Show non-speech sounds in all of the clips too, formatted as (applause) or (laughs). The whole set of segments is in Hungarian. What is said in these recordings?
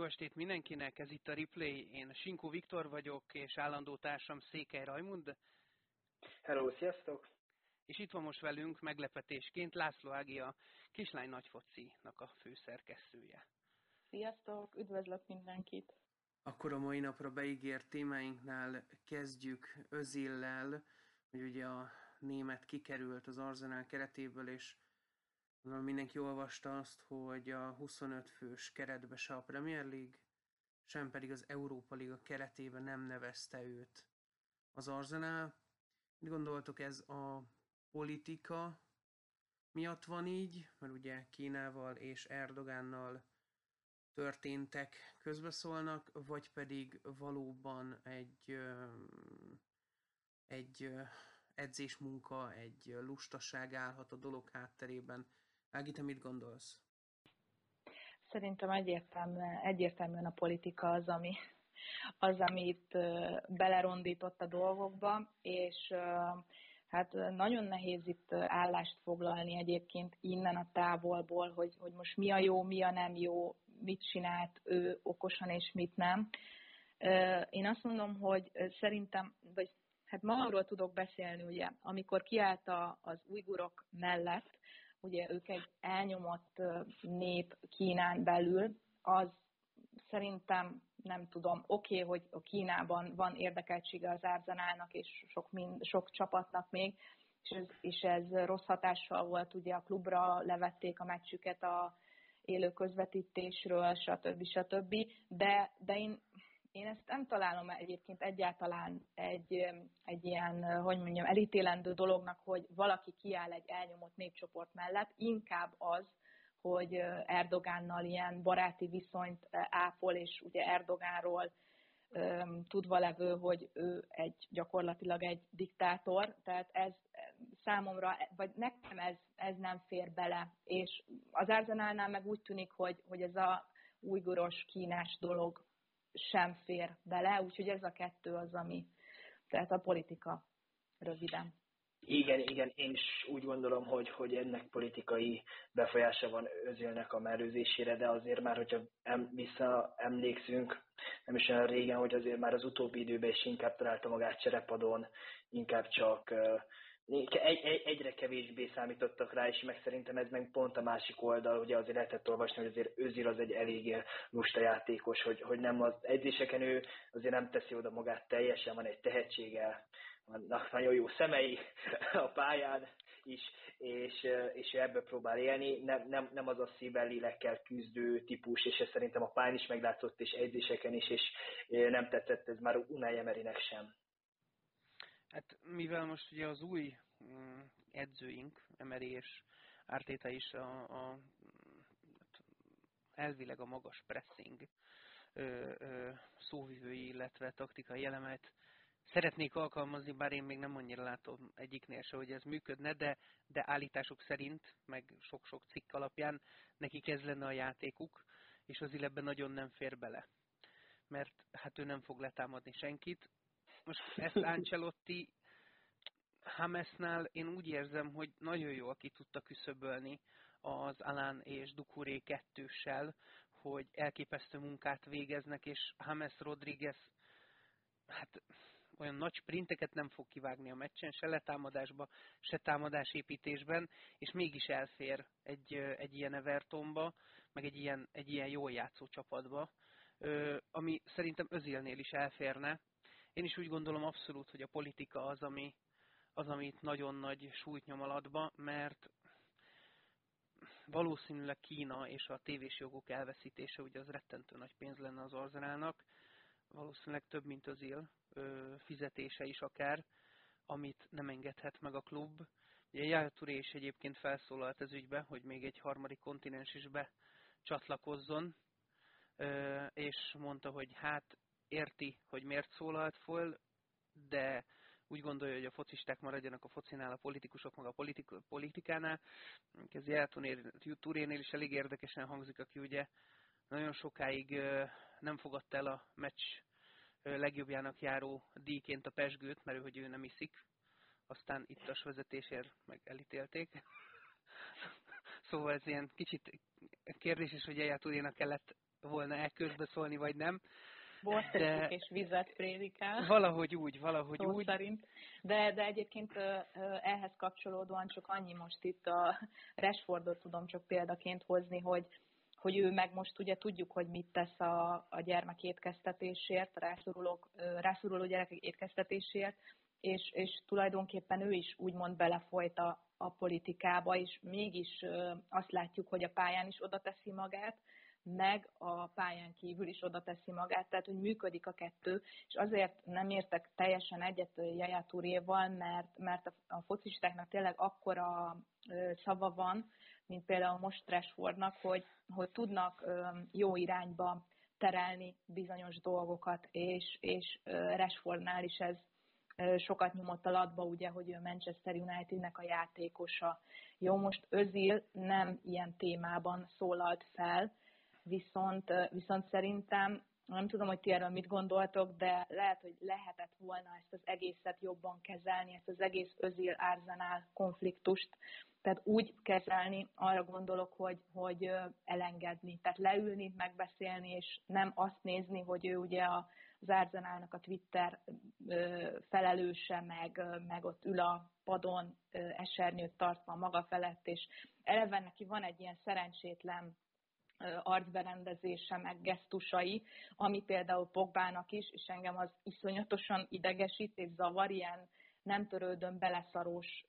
Jó estét mindenkinek, ez itt a Replay. Én Sinkó Viktor vagyok, és állandó társam Székely Rajmund. Hello, sziasztok! És itt van most velünk meglepetésként László Ági, a Kislány Nagyfocinak a főszerkesztője. Sziasztok, üdvözlök mindenkit! Akkor a mai napra beígért témáinknál kezdjük Özillel, hogy ugye a német kikerült az Arzenál keretéből, és Gondolom mindenki olvasta azt, hogy a 25 fős keretbe se a Premier League, sem pedig az Európa Liga keretében nem nevezte őt az Arsenal. Mit gondoltok, ez a politika miatt van így, mert ugye Kínával és Erdogánnal történtek, közbeszólnak, vagy pedig valóban egy, egy edzésmunka, egy lustaság állhat a dolog hátterében, Ági, te mit gondolsz? Szerintem egyértelműen, egyértelműen a politika az, ami, az, amit belerondított a dolgokba, és hát nagyon nehéz itt állást foglalni egyébként innen a távolból, hogy, hogy most mi a jó, mi a nem jó, mit csinált ő okosan és mit nem. Én azt mondom, hogy szerintem, vagy hát magamról tudok beszélni, ugye, amikor kiállt az ujgurok mellett, ugye ők egy elnyomott nép Kínán belül, az szerintem nem tudom, oké, okay, hogy a Kínában van érdekeltsége az Árzenálnak és sok, mind, sok csapatnak még, és ez, és ez rossz hatással volt, ugye a klubra levették a meccsüket a élő közvetítésről, stb. stb. De, de én én ezt nem találom egyébként egyáltalán egy, egy ilyen, hogy mondjam, elítélendő dolognak, hogy valaki kiáll egy elnyomott népcsoport mellett, inkább az, hogy Erdogánnal ilyen baráti viszonyt ápol, és ugye Erdogánról tudva levő, hogy ő egy gyakorlatilag egy diktátor, tehát ez számomra, vagy nekem ez, ez nem fér bele. És az Arzenálnál meg úgy tűnik, hogy, hogy ez a újgoros kínás dolog sem fér bele, úgyhogy ez a kettő az, ami, tehát a politika röviden. Igen, igen, én is úgy gondolom, hogy, hogy ennek politikai befolyása van Özilnek a mellőzésére, de azért már, hogyha em, visszaemlékszünk, nem is olyan régen, hogy azért már az utóbbi időben is inkább találta magát cserepadon, inkább csak egy, egy, egyre kevésbé számítottak rá, és meg szerintem ez meg pont a másik oldal, ugye azért lehetett olvasni, hogy azért Özil az egy eléggé lusta játékos, hogy, hogy nem az edzéseken ő azért nem teszi oda magát teljesen, van egy tehetsége, vannak nagyon jó szemei (laughs) a pályán is, és, és ebből próbál élni, nem, nem, nem az a szívvel lélekkel küzdő típus, és ez szerintem a pályán is meglátszott, és edzéseken is, és nem tetszett ez már Unai Emerinek sem. Hát mivel most ugye az új mm, edzőink, Emery és Ártéta is a, a, hát elvileg a magas pressing ö, ö, szóvivői, illetve taktikai elemet szeretnék alkalmazni, bár én még nem annyira látom egyiknél se, hogy ez működne, de, de állítások szerint, meg sok-sok cikk alapján nekik ez lenne a játékuk, és az illetben nagyon nem fér bele. Mert hát ő nem fog letámadni senkit, most ezt Ancelotti Hamesnál én úgy érzem, hogy nagyon jól ki tudta küszöbölni az Alán és Dukuré kettőssel, hogy elképesztő munkát végeznek, és Hames Rodriguez hát olyan nagy sprinteket nem fog kivágni a meccsen, se letámadásba, se támadásépítésben, és mégis elfér egy, egy ilyen Evertonba, meg egy ilyen, egy ilyen jól játszó csapatba, ami szerintem Özilnél is elférne, én is úgy gondolom abszolút, hogy a politika az, ami, az, amit nagyon nagy súlyt nyom alatba, mert valószínűleg Kína és a tévés jogok elveszítése, ugye az rettentő nagy pénz lenne az Arzenálnak, valószínűleg több, mint az él fizetése is akár, amit nem engedhet meg a klub. Ugye Touré is egyébként felszólalt ez ügybe, hogy még egy harmadik kontinens is becsatlakozzon, és mondta, hogy hát érti, hogy miért szólalt föl, de úgy gondolja, hogy a focisták maradjanak a focinál, a politikusok meg a politik, politikánál. Ez Jelturénél is elég érdekesen hangzik, aki ugye nagyon sokáig nem fogadta el a meccs legjobbjának járó díjként a pesgőt, mert ő, hogy ő nem iszik. Aztán itt a vezetésért meg elítélték. (laughs) szóval ez ilyen kicsit kérdés is, hogy Eljátúrénak kellett volna el közbeszólni, vagy nem. De... és vizet prédikál. Valahogy úgy, valahogy úgy. Szerint. De, de egyébként ehhez kapcsolódóan csak annyi most itt a Rashfordot tudom csak példaként hozni, hogy hogy ő meg most ugye tudjuk, hogy mit tesz a, a gyermek étkeztetésért, rászorulók, rászoruló gyerekek étkeztetésért, és, és tulajdonképpen ő is úgymond belefolyt a, a politikába, és mégis azt látjuk, hogy a pályán is oda teszi magát, meg a pályán kívül is oda teszi magát, tehát hogy működik a kettő, és azért nem értek teljesen egyet Jajá Turéval, mert, mert a, focistáknak tényleg akkora szava van, mint például most Rashfordnak, hogy, hogy tudnak jó irányba terelni bizonyos dolgokat, és, és Rashfordnál is ez sokat nyomott a latba, ugye, hogy ő Manchester Unitednek a játékosa. Jó, most Özil nem ilyen témában szólalt fel, viszont, viszont szerintem nem tudom, hogy ti erről mit gondoltok, de lehet, hogy lehetett volna ezt az egészet jobban kezelni, ezt az egész özil árzenál konfliktust, tehát úgy kezelni, arra gondolok, hogy, hogy elengedni, tehát leülni, megbeszélni, és nem azt nézni, hogy ő ugye az árzenálnak a Twitter felelőse, meg, meg ott ül a padon esernyőt tartva maga felett, és eleve neki van egy ilyen szerencsétlen arcberendezése, meg gesztusai, ami például Pogbának is, és engem az iszonyatosan idegesít és zavar, ilyen nem törődöm beleszarós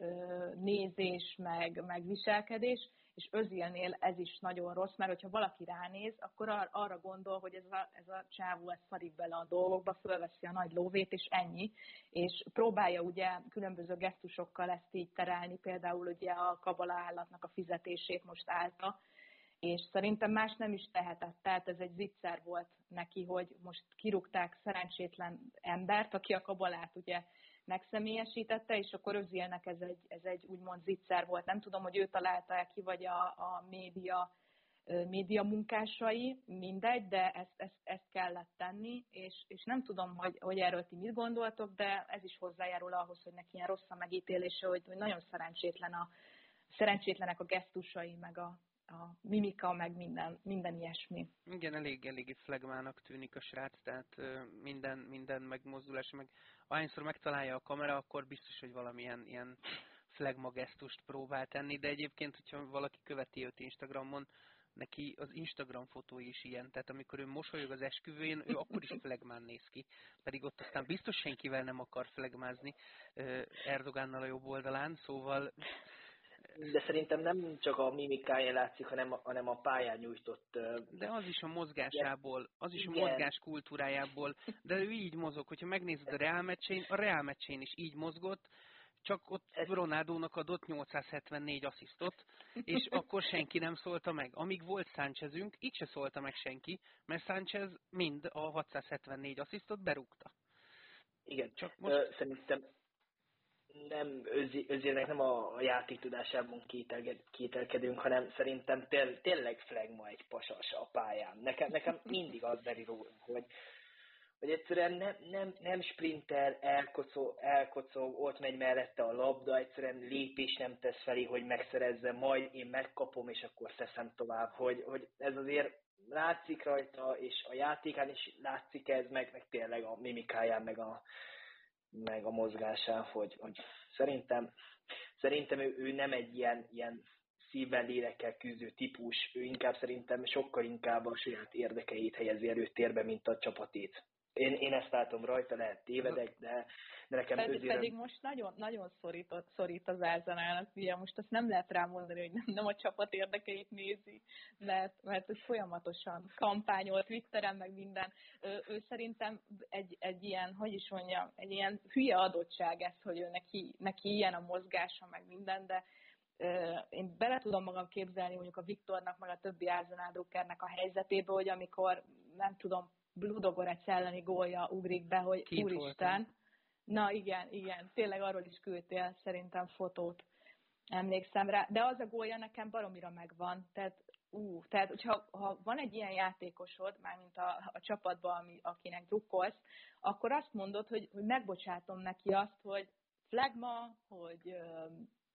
nézés, meg, meg viselkedés, és Özilnél ez is nagyon rossz, mert hogyha valaki ránéz, akkor ar- arra gondol, hogy ez a, ez a csávó ez szarik bele a dolgokba, fölveszi a nagy lóvét, és ennyi, és próbálja ugye különböző gesztusokkal ezt így terelni, például ugye a kabala állatnak a fizetését most állta, és szerintem más nem is tehetett. Tehát ez egy zicser volt neki, hogy most kirúgták szerencsétlen embert, aki a kabalát ugye megszemélyesítette, és akkor Özilnek ez egy, ez egy úgymond zicser volt. Nem tudom, hogy ő találta -e ki, vagy a, a média, média munkásai, mindegy, de ezt, ezt, ezt kellett tenni, és, és nem tudom, hogy, hogy erről ti mit gondoltok, de ez is hozzájárul ahhoz, hogy neki ilyen rossz a megítélése, hogy, hogy nagyon szerencsétlen a, szerencsétlenek a gesztusai, meg a, a mimika, meg minden, minden ilyesmi. Igen, elég, elég flagmának tűnik a srác, tehát minden, minden megmozdulás, meg ahányszor megtalálja a kamera, akkor biztos, hogy valamilyen ilyen flagma gesztust próbál tenni, de egyébként, hogyha valaki követi őt Instagramon, neki az Instagram fotói is ilyen, tehát amikor ő mosolyog az esküvőjén, ő akkor is flagmán néz ki, pedig ott aztán biztos senkivel nem akar flagmázni Erdogánnal a jobb oldalán, szóval de szerintem nem csak a mimikája látszik, hanem, hanem a pályán nyújtott... De az is a mozgásából, az is igen. a mozgás kultúrájából, de ő így mozog, hogyha megnézed a Real meccsén, a Real meccsén is így mozgott, csak ott Ez... Ronaldónak adott 874 asszisztot, és akkor senki nem szólta meg. Amíg volt Sánchezünk, így se szólta meg senki, mert Sánchez mind a 674 asszisztot berúgta. Igen, csak most... Szerintem nem özének nem a játék tudásában kételkedünk, hanem szerintem tél, tényleg flagma egy pasas a pályán. Nekem, nekem mindig az veri róla, hogy, hogy egyszerűen nem, nem, nem sprinter, elkocog, elkocog, ott megy mellette a labda, egyszerűen lépés nem tesz felé, hogy megszerezze, majd én megkapom, és akkor teszem tovább, hogy, hogy ez azért látszik rajta, és a játékán is látszik ez, meg, meg tényleg a mimikáján, meg a, meg a mozgásán, hogy, hogy szerintem, szerintem ő, ő nem egy ilyen, ilyen szívvel, lélekkel küzdő típus, ő inkább szerintem sokkal inkább a saját érdekeit helyezi előtérbe, mint a csapatét. Én, én ezt látom rajta, lehet tévedek, de, de nekem pedig, közére... pedig most nagyon, nagyon szorít, szorít az Árzanának, ugye most azt nem lehet rámondani, hogy nem, nem a csapat érdekeit nézi, mert, mert ő folyamatosan kampányol Twitteren, meg minden. Ő, ő szerintem egy, egy ilyen, hogy is mondjam, egy ilyen hülye adottság ez, hogy ő neki, neki ilyen a mozgása, meg minden, de én bele tudom magam képzelni mondjuk a Viktornak, meg a többi Arsenal a helyzetébe, hogy amikor, nem tudom, Ludogorec elleni gólja ugrik be, hogy Két úristen. Voltam. Na igen, igen, tényleg arról is küldtél szerintem fotót, emlékszem rá, de az a gólja nekem baromira megvan, tehát ú, tehát hogyha ha van egy ilyen játékosod, mármint a, a csapatban, ami, akinek drukkolsz, akkor azt mondod, hogy, hogy megbocsátom neki azt, hogy flagma, hogy,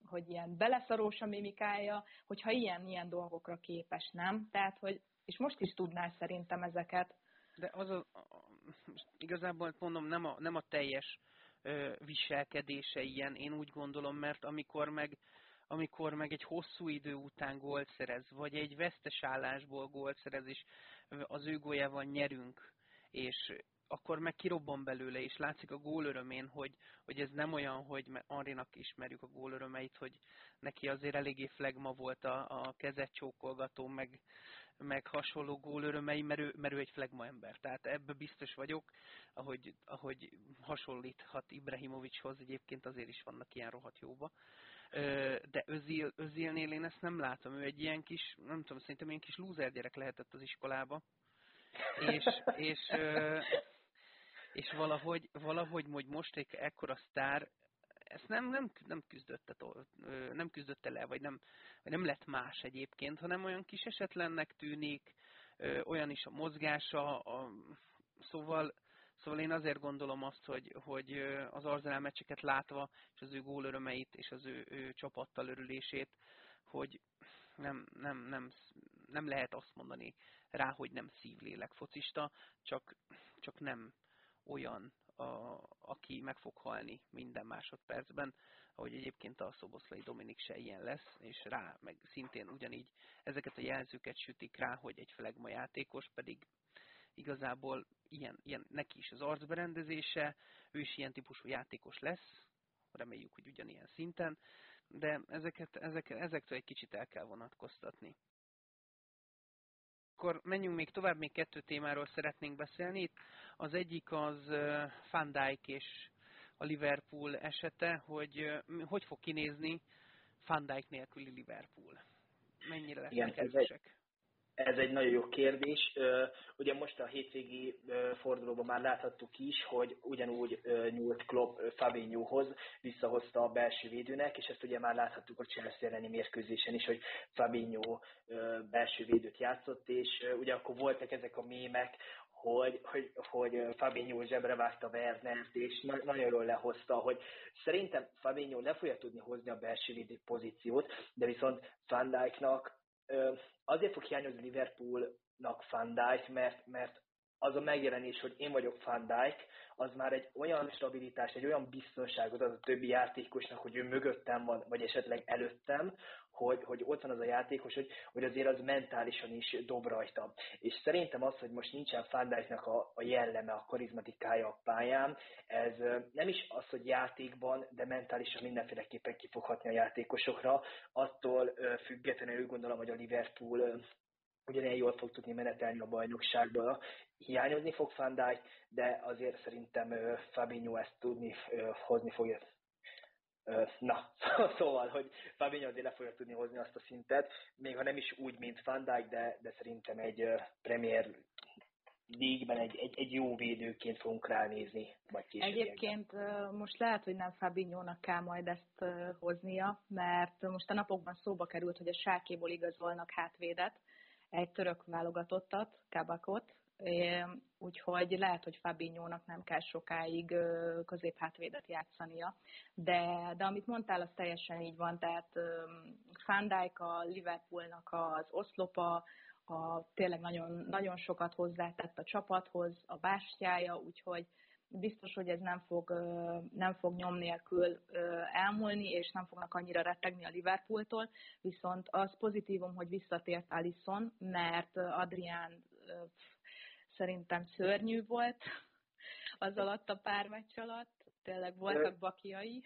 hogy ilyen beleszarós a mimikája, hogyha ilyen-ilyen dolgokra képes, nem? Tehát, hogy És most is tudnál szerintem ezeket. De az a, igazából mondom, nem a, nem a teljes viselkedése ilyen, én úgy gondolom, mert amikor meg, amikor meg egy hosszú idő után gólt szerez, vagy egy vesztes állásból gólt szerez, és az ő góljával nyerünk, és akkor meg kirobban belőle, és látszik a gólörömén, hogy, hogy ez nem olyan, hogy Arinak ismerjük a gólörömeit, hogy neki azért eléggé flegma volt a, a kezet csókolgató, meg, meg hasonló gólörömei, mert ő, mert ő egy flegma ember. Tehát ebbe biztos vagyok, ahogy, ahogy hasonlíthat Ibrahimovicshoz, egyébként azért is vannak ilyen rohadt jóba. De Özil, Özilnél én ezt nem látom. Ő egy ilyen kis, nem tudom, szerintem ilyen kis lúzer gyerek lehetett az iskolába. És, és, és valahogy, valahogy hogy most egy ekkora sztár, ezt nem, nem, nem, küzdötte, nem küzdötte le, vagy nem, vagy nem lett más egyébként, hanem olyan kis esetlennek tűnik, olyan is a mozgása, a, szóval, szóval én azért gondolom azt, hogy, hogy az Arzenál meccseket látva, és az ő gólörömeit, és az ő, ő csapattal örülését, hogy nem, nem, nem, nem lehet azt mondani rá, hogy nem szívlélek focista, csak, csak nem olyan, a, aki meg fog halni minden másodpercben, ahogy egyébként a Szoboszlai Dominik se ilyen lesz, és rá meg szintén ugyanígy ezeket a jelzőket sütik rá, hogy egy flegma játékos, pedig igazából ilyen, ilyen neki is az arcberendezése, ő is ilyen típusú játékos lesz, reméljük, hogy ugyanilyen szinten, de ezeket, ezek, ezektől egy kicsit el kell vonatkoztatni. Akkor menjünk még tovább, még kettő témáról szeretnénk beszélni. Itt az egyik az Van Dijk és a Liverpool esete, hogy hogy fog kinézni Van Dijk nélküli Liverpool. Mennyire lesznek erősek? Ez egy nagyon jó kérdés. Ugye most a hétvégi fordulóban már láthattuk is, hogy ugyanúgy nyúlt Klopp Fabinhohoz, visszahozta a belső védőnek, és ezt ugye már láthattuk a Chelsea elleni mérkőzésen is, hogy Fabinho belső védőt játszott, és ugye akkor voltak ezek a mémek, hogy, hogy, hogy Fabinho zsebre vágta Wernert, és nagyon jól lehozta, hogy szerintem Fabinho le fogja tudni hozni a belső védő pozíciót, de viszont Van Dijknak azért fog hiányozni Liverpoolnak Van Dijk, mert, mert az a megjelenés, hogy én vagyok Van Dijk, az már egy olyan stabilitás, egy olyan biztonságot az a többi játékosnak, hogy ő mögöttem van, vagy esetleg előttem, hogy, hogy ott van az a játékos, hogy, hogy azért az mentálisan is dob rajta. És szerintem az, hogy most nincsen Van Dijknak a, a jelleme, a karizmatikája a pályán, ez nem is az, hogy játékban, de mentálisan mindenféleképpen kifoghatni a játékosokra. Attól függetlenül úgy gondolom, hogy a Liverpool ugyanilyen jól fog tudni menetelni a bajnokságba. Hiányozni fog Van de azért szerintem Fabinho ezt tudni hozni fogja. Na, (laughs) szóval, hogy Fabinho azért le fogja tudni hozni azt a szintet, még ha nem is úgy, mint Van Dijk, de, de szerintem egy Premier League-ben egy, egy, egy jó védőként fogunk ránézni, vagy. Egyébként most lehet, hogy nem Fabinho-nak kell majd ezt hoznia, mert most a napokban szóba került, hogy a sákéból igazolnak hátvédet, egy török válogatottat, Kabakot, úgyhogy lehet, hogy Fabinho-nak nem kell sokáig középhátvédet játszania. De, de amit mondtál, az teljesen így van, tehát Van a Liverpoolnak az oszlopa, a, tényleg nagyon, nagyon sokat hozzátett a csapathoz, a bástyája, úgyhogy biztos, hogy ez nem fog, nem fog nyom nélkül elmúlni, és nem fognak annyira rettegni a Liverpooltól, viszont az pozitívum, hogy visszatért Alisson, mert Adrián szerintem szörnyű volt (laughs) az alatt a pár meccs alatt, tényleg voltak bakiai.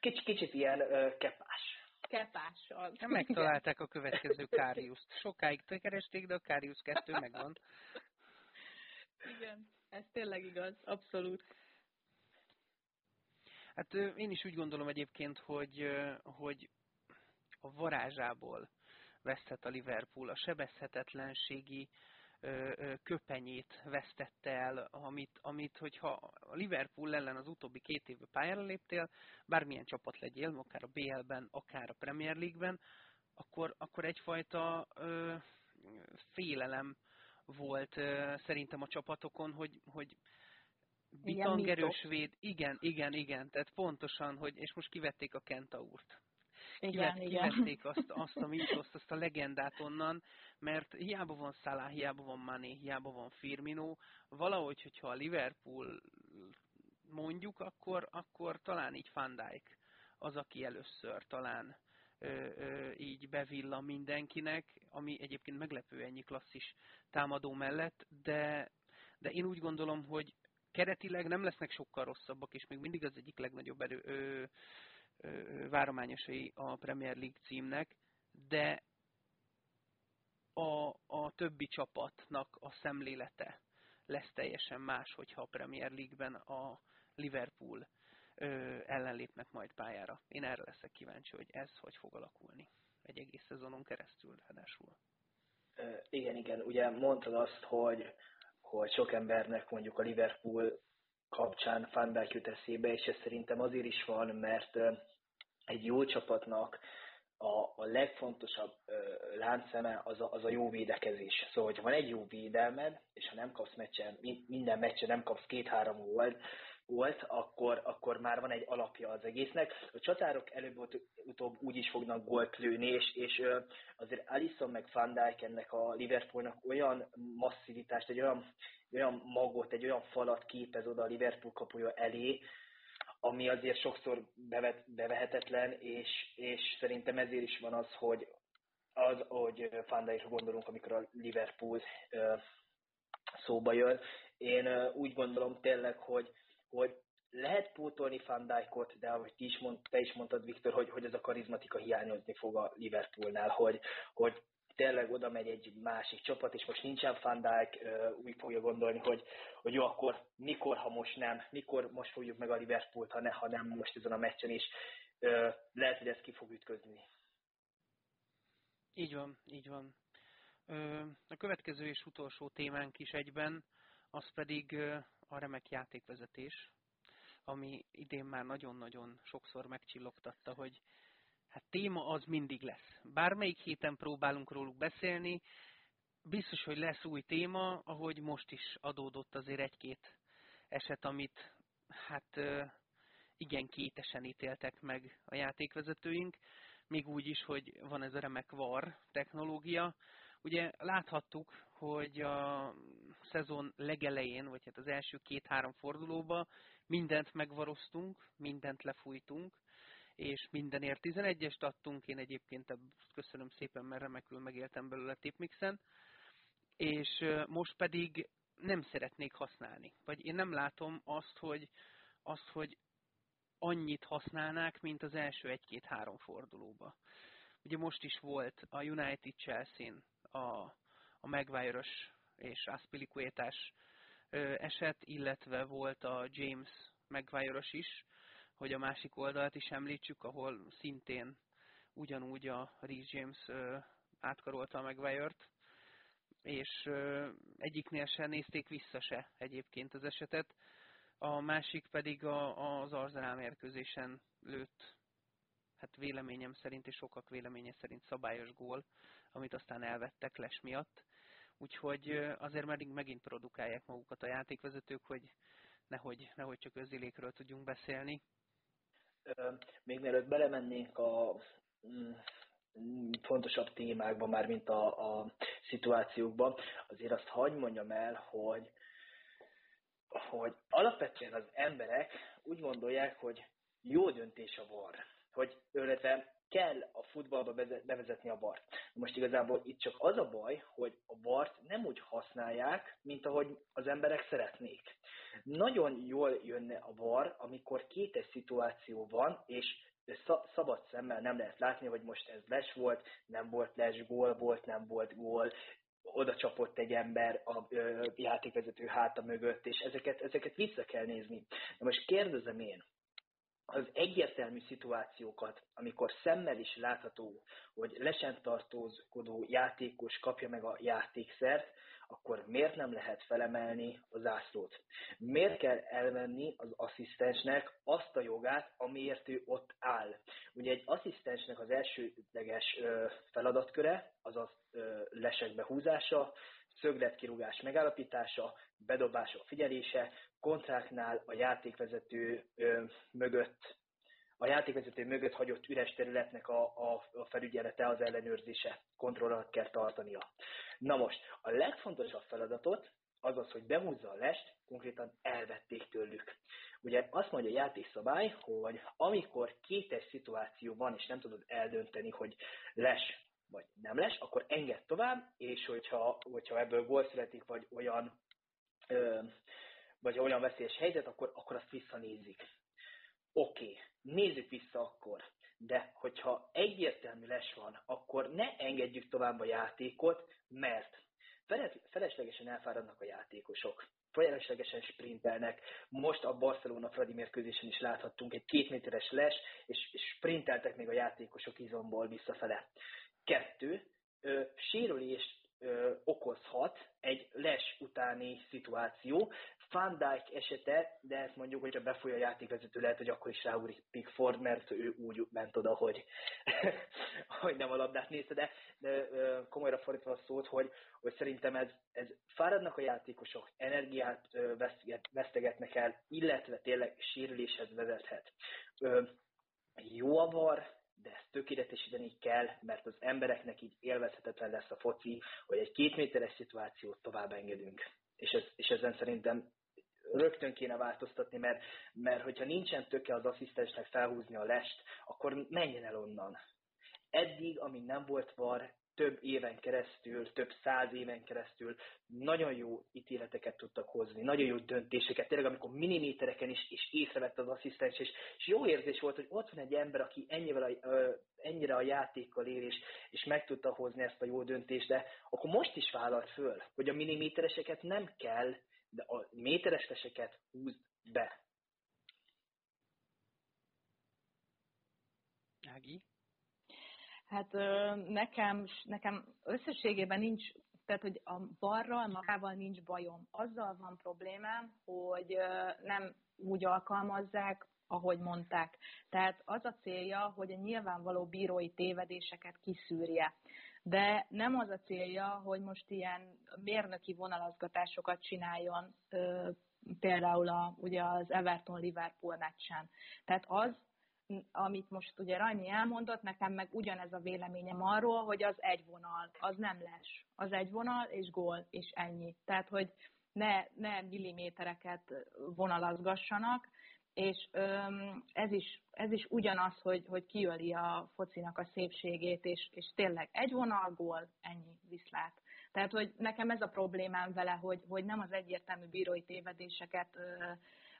Kicsit, kicsit ilyen uh, kepás. Kepás az. Megtalálták a következő Káriuszt. Sokáig keresték, de a Káriusz 2 megvan. Igen. Ez tényleg igaz, abszolút. Hát én is úgy gondolom egyébként, hogy, hogy a varázsából vesztett a Liverpool, a sebezhetetlenségi köpenyét vesztette el, amit, amit hogyha a Liverpool ellen az utóbbi két évben pályára léptél, bármilyen csapat legyél, akár a BL-ben, akár a Premier League-ben, akkor, akkor egyfajta ö, félelem volt uh, szerintem a csapatokon, hogy, hogy bitangerős véd, igen, igen, igen, tehát pontosan, hogy, és most kivették a Kentaurt. Igen, Kivet, igen. azt, azt a mítoszt, azt a legendát onnan, mert hiába van Salah, hiába van Mané, hiába van Firmino, valahogy, hogyha a Liverpool mondjuk, akkor, akkor talán így Van Dijk az, aki először talán ö, ö, így bevillan mindenkinek, ami egyébként meglepő ennyi klasszis támadó mellett, de, de én úgy gondolom, hogy keretileg nem lesznek sokkal rosszabbak, és még mindig az egyik legnagyobb erő, ö, várományosai a Premier League címnek, de a, a többi csapatnak a szemlélete lesz teljesen más, hogyha a Premier League-ben a Liverpool ö, ellen lépnek majd pályára. Én erre leszek kíváncsi, hogy ez hogy fog alakulni egy egész szezonon keresztül ráadásul. Igen, igen. Ugye mondtad azt, hogy, hogy sok embernek mondjuk a Liverpool kapcsán Van Dijk jut eszébe, és ez szerintem azért is van, mert egy jó csapatnak a, a legfontosabb ö, láncszeme az a, az a jó védekezés. Szóval, hogyha van egy jó védelmed, és ha nem kapsz meccsen, minden meccsen nem kapsz két-három gólt, volt, akkor, akkor már van egy alapja az egésznek. A csatárok előbb-utóbb úgy is fognak gólt lőni, és, és azért Alisson meg Van Dijk ennek a Liverpoolnak olyan masszivitást, egy olyan, olyan magot, egy olyan falat képez oda a Liverpool kapuja elé, ami azért sokszor bevet, bevehetetlen, és, és szerintem ezért is van az, hogy az, hogy Van Dijkra gondolunk, amikor a Liverpool szóba jön. Én úgy gondolom tényleg, hogy hogy lehet pótolni Van de ahogy ti is mond, te is mondtad, Viktor, hogy, hogy ez a karizmatika hiányozni fog a Liverpoolnál, hogy, hogy tényleg oda megy egy másik csapat, és most nincsen Van Dijk, úgy fogja gondolni, hogy, hogy jó, akkor mikor, ha most nem, mikor most fogjuk meg a Liverpoolt, ha, ne, ha nem most ezen a meccsen is. Lehet, hogy ez ki fog ütközni. Így van, így van. A következő és utolsó témánk is egyben, az pedig a remek játékvezetés, ami idén már nagyon-nagyon sokszor megcsillogtatta, hogy hát téma az mindig lesz. Bármelyik héten próbálunk róluk beszélni, biztos, hogy lesz új téma, ahogy most is adódott azért egy-két eset, amit hát igen kétesen ítéltek meg a játékvezetőink, még úgy is, hogy van ez a remek VAR technológia. Ugye láthattuk, hogy a szezon legelején, vagy hát az első két-három fordulóba mindent megvaroztunk, mindent lefújtunk, és mindenért 11-est adtunk, én egyébként köszönöm szépen, mert remekül megéltem belőle tipmixen, és most pedig nem szeretnék használni. Vagy én nem látom azt, hogy, azt, hogy annyit használnák, mint az első egy-két-három fordulóba. Ugye most is volt a United Chelsea-n a, a maguire és Aspilicuétás eset, illetve volt a James maguire is, hogy a másik oldalt is említsük, ahol szintén ugyanúgy a Reece James átkarolta a Maguire-t, és egyiknél se nézték vissza se egyébként az esetet, a másik pedig a, az Arsenal mérkőzésen lőtt, hát véleményem szerint és sokak véleménye szerint szabályos gól, amit aztán elvettek les miatt. Úgyhogy azért meddig megint produkálják magukat a játékvezetők, hogy nehogy, nehogy csak özélékről tudjunk beszélni. Még mielőtt belemennénk a mm, fontosabb témákba, már mint a, a szituációkba, azért azt hagyd mondjam el, hogy, hogy alapvetően az emberek úgy gondolják, hogy jó döntés a var. Hogy, illetve kell a futballba bevezetni a bart. Most igazából itt csak az a baj, hogy a bart nem úgy használják, mint ahogy az emberek szeretnék. Nagyon jól jönne a bar, amikor kétes szituáció van, és szabad szemmel nem lehet látni, hogy most ez les volt, nem volt les, gól volt, nem volt gól, oda csapott egy ember a ö, játékvezető háta mögött, és ezeket, ezeket vissza kell nézni. De most kérdezem én, az egyértelmű szituációkat, amikor szemmel is látható, hogy lesen tartózkodó játékos kapja meg a játékszert, akkor miért nem lehet felemelni a zászlót? Miért kell elvenni az asszisztensnek azt a jogát, amiért ő ott áll? Ugye egy asszisztensnek az elsődleges feladatköre, az a lesek behúzása, szögletkirúgás megállapítása, bedobások figyelése, kontráknál a játékvezető ö, mögött a játékvezető mögött hagyott üres területnek a, a, a felügyelete, az ellenőrzése, kontrollat kell tartania. Na most, a legfontosabb feladatot az az, hogy behúzza a lest, konkrétan elvették tőlük. Ugye azt mondja a játékszabály, hogy amikor kétes szituáció van, és nem tudod eldönteni, hogy les vagy nem les, akkor enged tovább, és hogyha, hogyha ebből gól születik, vagy olyan, ö, vagy olyan veszélyes helyzet, akkor, akkor azt visszanézik. Oké, okay, nézzük vissza akkor. De hogyha egyértelmű les van, akkor ne engedjük tovább a játékot, mert feleslegesen elfáradnak a játékosok. Feleslegesen sprintelnek. Most a Barcelona Fradi mérkőzésen is láthattunk egy két méteres les, és, és sprinteltek még a játékosok izomból visszafele. Kettő, ö, sérülést ö, okozhat egy les utáni szituáció. Van Dijk esete, de ezt mondjuk, hogyha befoly a játékvezető, lehet, hogy akkor is ráúrik Pickford, mert ő úgy ment oda, hogy, (laughs) hogy nem a labdát nézte, de, de komolyra fordítva a szót, hogy, hogy szerintem ez, ez fáradnak a játékosok, energiát vesztegetnek el, illetve tényleg sérüléshez vezethet. Jó a var, de ezt tökéletesíteni kell, mert az embereknek így élvezhetetlen lesz a foci, hogy egy két méteres szituációt tovább engedünk. És, ez, és ezen szerintem rögtön kéne változtatni, mert, mert hogyha nincsen töke az asszisztensnek felhúzni a lest, akkor menjen el onnan. Eddig, amíg nem volt var, több éven keresztül, több száz éven keresztül nagyon jó ítéleteket tudtak hozni, nagyon jó döntéseket, tényleg amikor millimétereken is, is észrevett az asszisztens, és, és jó érzés volt, hogy ott van egy ember, aki ennyivel a, ö, ennyire a játékkal ér, és, és meg tudta hozni ezt a jó döntést, de akkor most is vállalt föl, hogy a millimétereseket nem kell, de a métereseseket húzd be. Ági? Hát nekem, nekem összességében nincs, tehát hogy a barral magával nincs bajom. Azzal van problémám, hogy nem úgy alkalmazzák, ahogy mondták. Tehát az a célja, hogy a nyilvánvaló bírói tévedéseket kiszűrje. De nem az a célja, hogy most ilyen mérnöki vonalazgatásokat csináljon, például a, ugye az Everton-Liverpool meccsen. Tehát az, amit most ugye Rajni elmondott, nekem meg ugyanez a véleményem arról, hogy az egy vonal, az nem les. Az egy vonal és gól, és ennyi. Tehát, hogy ne, ne millimétereket vonalazgassanak, és öm, ez, is, ez is ugyanaz, hogy, hogy kiöli a focinak a szépségét, és, és tényleg egy vonal, gól, ennyi, viszlát. Tehát, hogy nekem ez a problémám vele, hogy, hogy nem az egyértelmű bírói tévedéseket ö,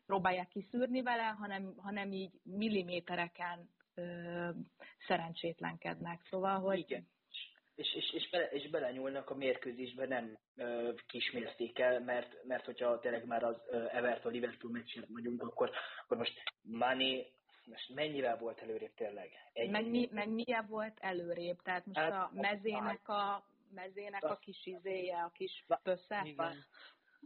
próbálják kiszűrni vele, hanem, hanem így millimétereken ö, szerencsétlenkednek. Szóval, hogy... Igen. És, és, és, bele, és belenyúlnak a mérkőzésbe, nem ö, kismérték el, mert, mert hogyha tényleg már az Everton-Liverpool meccsen vagyunk, akkor, akkor most Mani most mennyivel volt előrébb tényleg? Egy meg, mi, meg milyen volt előrébb? Tehát most hát, a mezének a mezének a kis izéje, a kis pösze?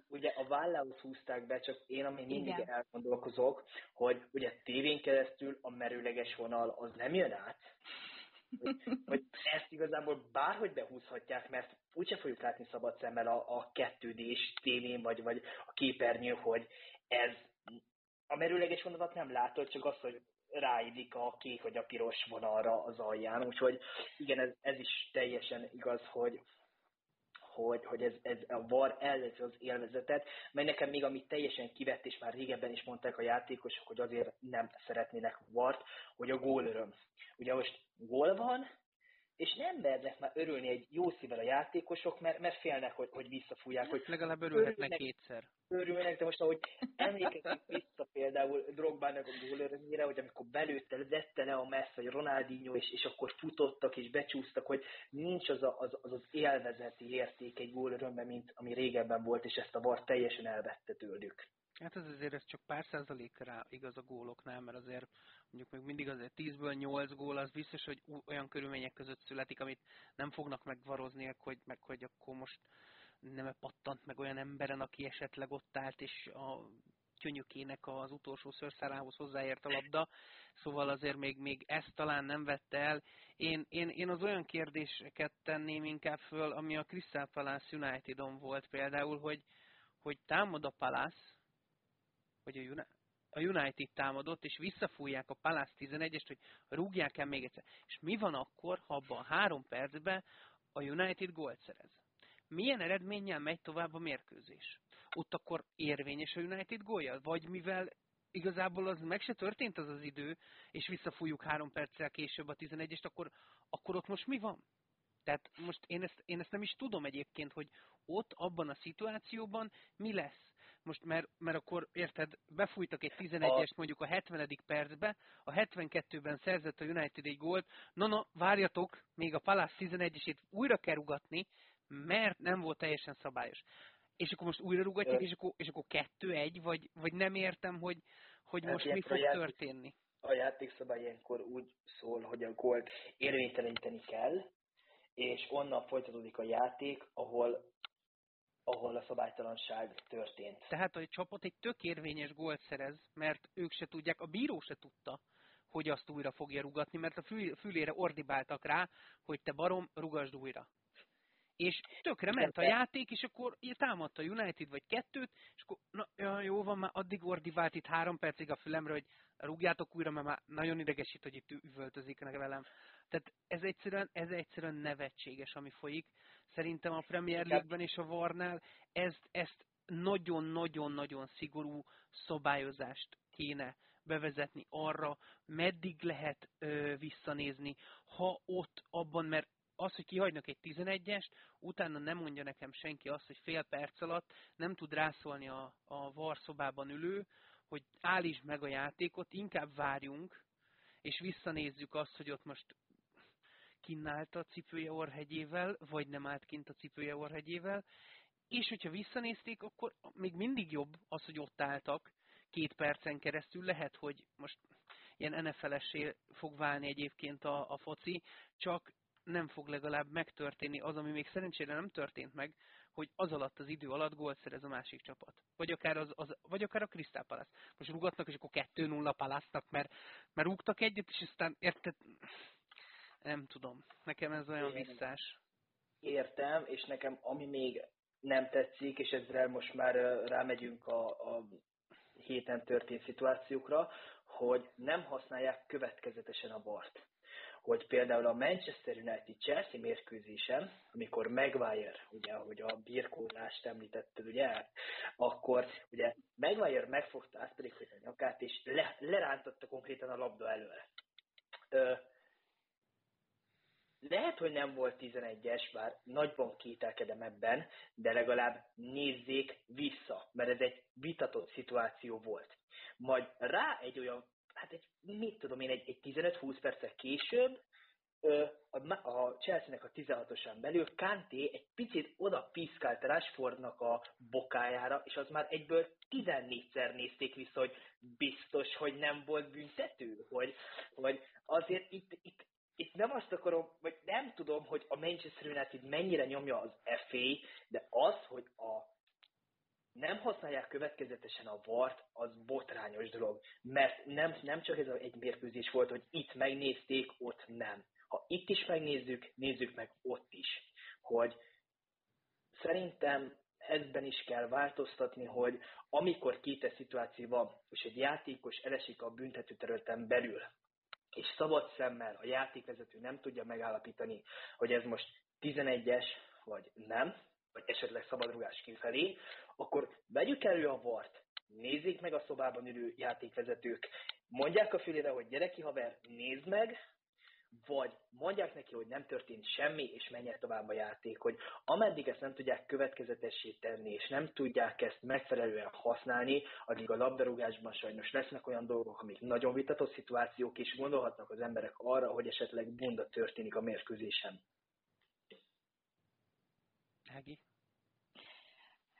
Ugye a vállához húzták be, csak én ami mindig Igen. elgondolkozok, hogy ugye tévén keresztül a merőleges vonal az nem jön át, hogy, hogy ezt igazából bárhogy behúzhatják, mert úgyse fogjuk látni szabad szemmel a, a 2 tévén, vagy, vagy a képernyő, hogy ez a merőleges vonalat nem látod, csak az, hogy ráidik a kék vagy a piros vonalra az alján. Úgyhogy igen, ez, ez is teljesen igaz, hogy, hogy, hogy ez, ez a VAR ellenzi az élvezetet, mely nekem még amit teljesen kivett, és már régebben is mondták a játékosok, hogy azért nem szeretnének VAR-t, hogy a gólöröm. Ugye most gól van, és nem mernek már örülni egy jó szívvel a játékosok, mert, mert félnek, hogy, hogy visszafújják. Hogy Legalább örülhetnek örülnek, kétszer. Örülnek, de most ahogy emlékezik vissza például Drogbának a gólörömére, hogy amikor belőtte, vette le a messz, vagy Ronaldinho, és, és akkor futottak és becsúsztak, hogy nincs az a, az, az, az élvezeti érték egy gólörömben, mint ami régebben volt, és ezt a var teljesen elvette tőlük. Hát ez azért ez csak pár százalékra igaz a góloknál, mert azért mondjuk még mindig azért 10-ből 8 gól az biztos, hogy olyan körülmények között születik, amit nem fognak megvarozni, hogy, meg hogy akkor most nem pattant meg olyan emberen, aki esetleg ott állt, és a könyökének az utolsó szőrszálához hozzáért a labda, szóval azért még, még ezt talán nem vette el. Én, én, én az olyan kérdéseket tenném inkább föl, ami a Crystal Palace Unitedon volt például, hogy, hogy támad a Palace, United, a United támadott, és visszafújják a Palace 11-est, hogy rúgják el még egyszer. És mi van akkor, ha abban a három percben a United gólt szerez? Milyen eredménnyel megy tovább a mérkőzés? Ott akkor érvényes a United gólja? Vagy mivel igazából az meg se történt az az idő, és visszafújjuk három perccel később a 11-est, akkor, akkor ott most mi van? Tehát most én ezt, én ezt nem is tudom egyébként, hogy ott, abban a szituációban mi lesz. Most mert, mert akkor, érted, befújtak egy 11-est mondjuk a 70. percbe, a 72-ben szerzett a United egy gólt, na na, várjatok, még a Palace 11-esét újra kell rugatni, mert nem volt teljesen szabályos. És akkor most újra rugatják, és akkor, és akkor 2-1, vagy, vagy nem értem, hogy, hogy hát most mi fog játék, történni. A játékszabály ilyenkor úgy szól, hogy a gólt érvényteleníteni kell, és onnan folytatódik a játék, ahol ahol a szabálytalanság történt. Tehát a csapat egy tök érvényes gólt szerez, mert ők se tudják, a bíró se tudta, hogy azt újra fogja rugatni, mert a fül, fülére ordibáltak rá, hogy te barom, rugasd újra. És tökre ment a játék, és akkor támadta a United vagy kettőt, és akkor na, jó van, már addig ordibált itt három percig a fülemre, hogy rúgjátok újra, mert már nagyon idegesít, hogy itt üvöltözik velem. Tehát ez egyszerűen, ez egyszerűen nevetséges, ami folyik. Szerintem a Premier League-ben és a Varnál ezt, ezt nagyon-nagyon-nagyon szigorú szabályozást kéne bevezetni arra, meddig lehet ö, visszanézni, ha ott abban, mert az, hogy kihagynak egy 11-est, utána nem mondja nekem senki azt, hogy fél perc alatt nem tud rászólni a, a varszobában ülő, hogy állítsd meg a játékot, inkább várjunk, és visszanézzük azt, hogy ott most kinnállt a cipője orhegyével, vagy nem állt kint a cipője orhegyével, és hogyha visszanézték, akkor még mindig jobb az, hogy ott álltak két percen keresztül. Lehet, hogy most ilyen nfl fog válni egyébként a, a foci, csak nem fog legalább megtörténni az, ami még szerencsére nem történt meg, hogy az alatt az idő alatt gólt szerez a másik csapat. Vagy akár, az, az, vagy akár a Crystal Palace. Most rúgatnak, és akkor 2-0 palasznak, mert, mert rúgtak egyet, és aztán érted, nem tudom. Nekem ez olyan Én visszás. Értem, és nekem ami még nem tetszik, és ezzel most már rámegyünk a, a héten történt szituációkra, hogy nem használják következetesen a bart. Hogy például a Manchester United Chelsea mérkőzésen, amikor Maguire, ugye, hogy a birkózást említetted, ugye, akkor ugye Maguire megfogta Asperiquet a nyakát, és le, lerántotta konkrétan a labda előre. Ö, lehet, hogy nem volt 11-es, bár nagyban kételkedem ebben, de legalább nézzék vissza, mert ez egy vitatott szituáció volt. Majd rá egy olyan, hát egy, mit tudom én, egy, egy 15-20 percek később, a, a Chelsea-nek a 16-osán belül Kanté egy picit oda piszkált Rashfordnak a bokájára, és az már egyből 14-szer nézték vissza, hogy biztos, hogy nem volt büntető, hogy, hogy azért itt, itt itt nem azt akarom, vagy nem tudom, hogy a Manchester United mennyire nyomja az FA, de az, hogy a nem használják következetesen a vart, az botrányos dolog. Mert nem, nem csak ez egy mérkőzés volt, hogy itt megnézték, ott nem. Ha itt is megnézzük, nézzük meg ott is. Hogy szerintem ezben is kell változtatni, hogy amikor két szituáció van, és egy játékos elesik a büntetőterületen belül, és szabad szemmel a játékvezető nem tudja megállapítani, hogy ez most 11-es, vagy nem, vagy esetleg szabadrugás kifelé, akkor vegyük elő a vart, nézzék meg a szobában ülő játékvezetők, mondják a fülére, hogy gyere ki haver, nézd meg, vagy mondják neki, hogy nem történt semmi, és menjek tovább a játék, hogy ameddig ezt nem tudják következetessé tenni, és nem tudják ezt megfelelően használni, addig a labdarúgásban sajnos lesznek olyan dolgok, amik nagyon vitatott szituációk, és gondolhatnak az emberek arra, hogy esetleg bunda történik a mérkőzésen. Ági?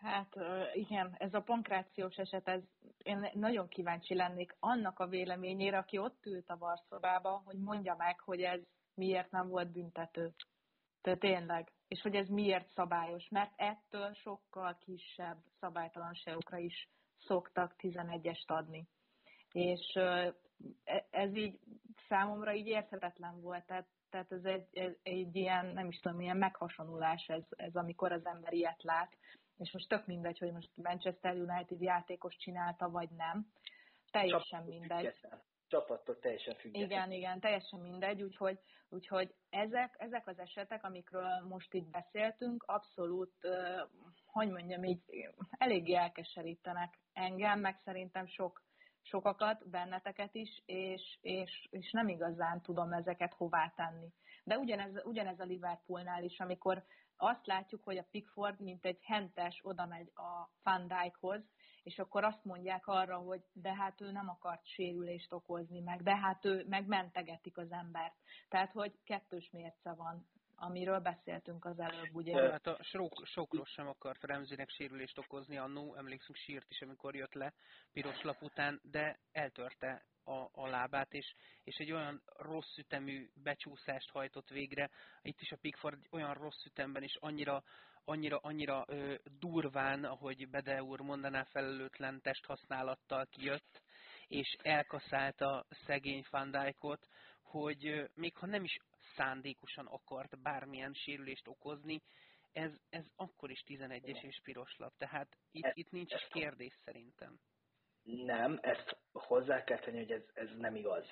Hát igen, ez a pankrációs eset, ez, én nagyon kíváncsi lennék annak a véleményére, aki ott ült a varszobába, hogy mondja meg, hogy ez miért nem volt büntető. Tehát tényleg. És hogy ez miért szabályos. Mert ettől sokkal kisebb szabálytalanságokra is szoktak 11-est adni. És e, ez így számomra így érthetetlen volt. Tehát, tehát ez egy, egy, ilyen, nem is tudom, ilyen meghasonulás ez, ez, amikor az ember ilyet lát és most tök mindegy, hogy most Manchester United játékos csinálta, vagy nem. teljesen Csapatot mindegy. Független. Csapattól teljesen független. Igen, igen, teljesen mindegy, úgyhogy, úgyhogy ezek, ezek az esetek, amikről most itt beszéltünk, abszolút, hogy mondjam így, eléggé elkeserítenek engem, meg szerintem sok sokakat, benneteket is, és, és, és nem igazán tudom ezeket hová tenni. De ugyanez, ugyanez a Liverpoolnál is, amikor azt látjuk, hogy a Pickford, mint egy hentes, oda megy a Van Dijkhoz, és akkor azt mondják arra, hogy de hát ő nem akart sérülést okozni, meg de hát ő megmentegetik az embert. Tehát, hogy kettős mérce van amiről beszéltünk az előbb, ugye? Hát a sok, sokros sem akart Remzinek sérülést okozni, annó emlékszünk sírt is, amikor jött le piros lap után, de eltörte a, a lábát, és, és egy olyan rossz ütemű becsúszást hajtott végre. Itt is a Pickford olyan rossz ütemben is annyira, annyira, annyira ö, durván, ahogy Bede úr mondaná, felelőtlen testhasználattal kijött, és elkaszálta szegény Fandájkot, hogy még ha nem is szándékosan akart bármilyen sérülést okozni, ez, ez akkor is 11-es és piros lap. Tehát itt, ez, itt nincs is kérdés szerintem. Nem, ezt hozzá kell tenni, hogy ez, ez nem igaz.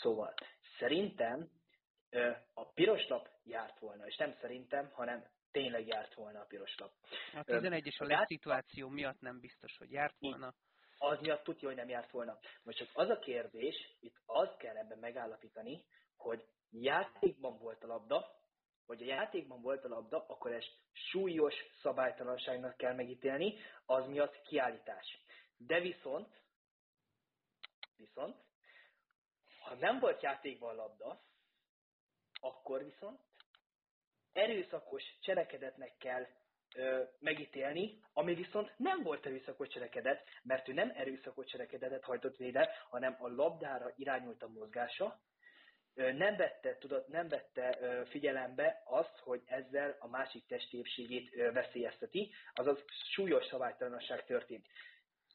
Szóval szerintem a piros lap járt volna, és nem szerintem, hanem tényleg járt volna a piros lap. A 11 és a lesz szituáció miatt nem biztos, hogy járt volna. Az miatt tudja, hogy nem járt volna. Most csak az a kérdés, itt azt kell ebben megállapítani, hogy játékban volt a labda, vagy a játékban volt a labda, akkor ezt súlyos szabálytalanságnak kell megítélni, az miatt kiállítás. De viszont, viszont, ha nem volt játékban labda, akkor viszont erőszakos cselekedetnek kell ö, megítélni, ami viszont nem volt erőszakos cselekedet, mert ő nem erőszakos cselekedetet hajtott véde, hanem a labdára irányult a mozgása, nem vette, tudod, nem vette figyelembe azt, hogy ezzel a másik testépségét veszélyezteti, azaz súlyos szabálytalanság történt.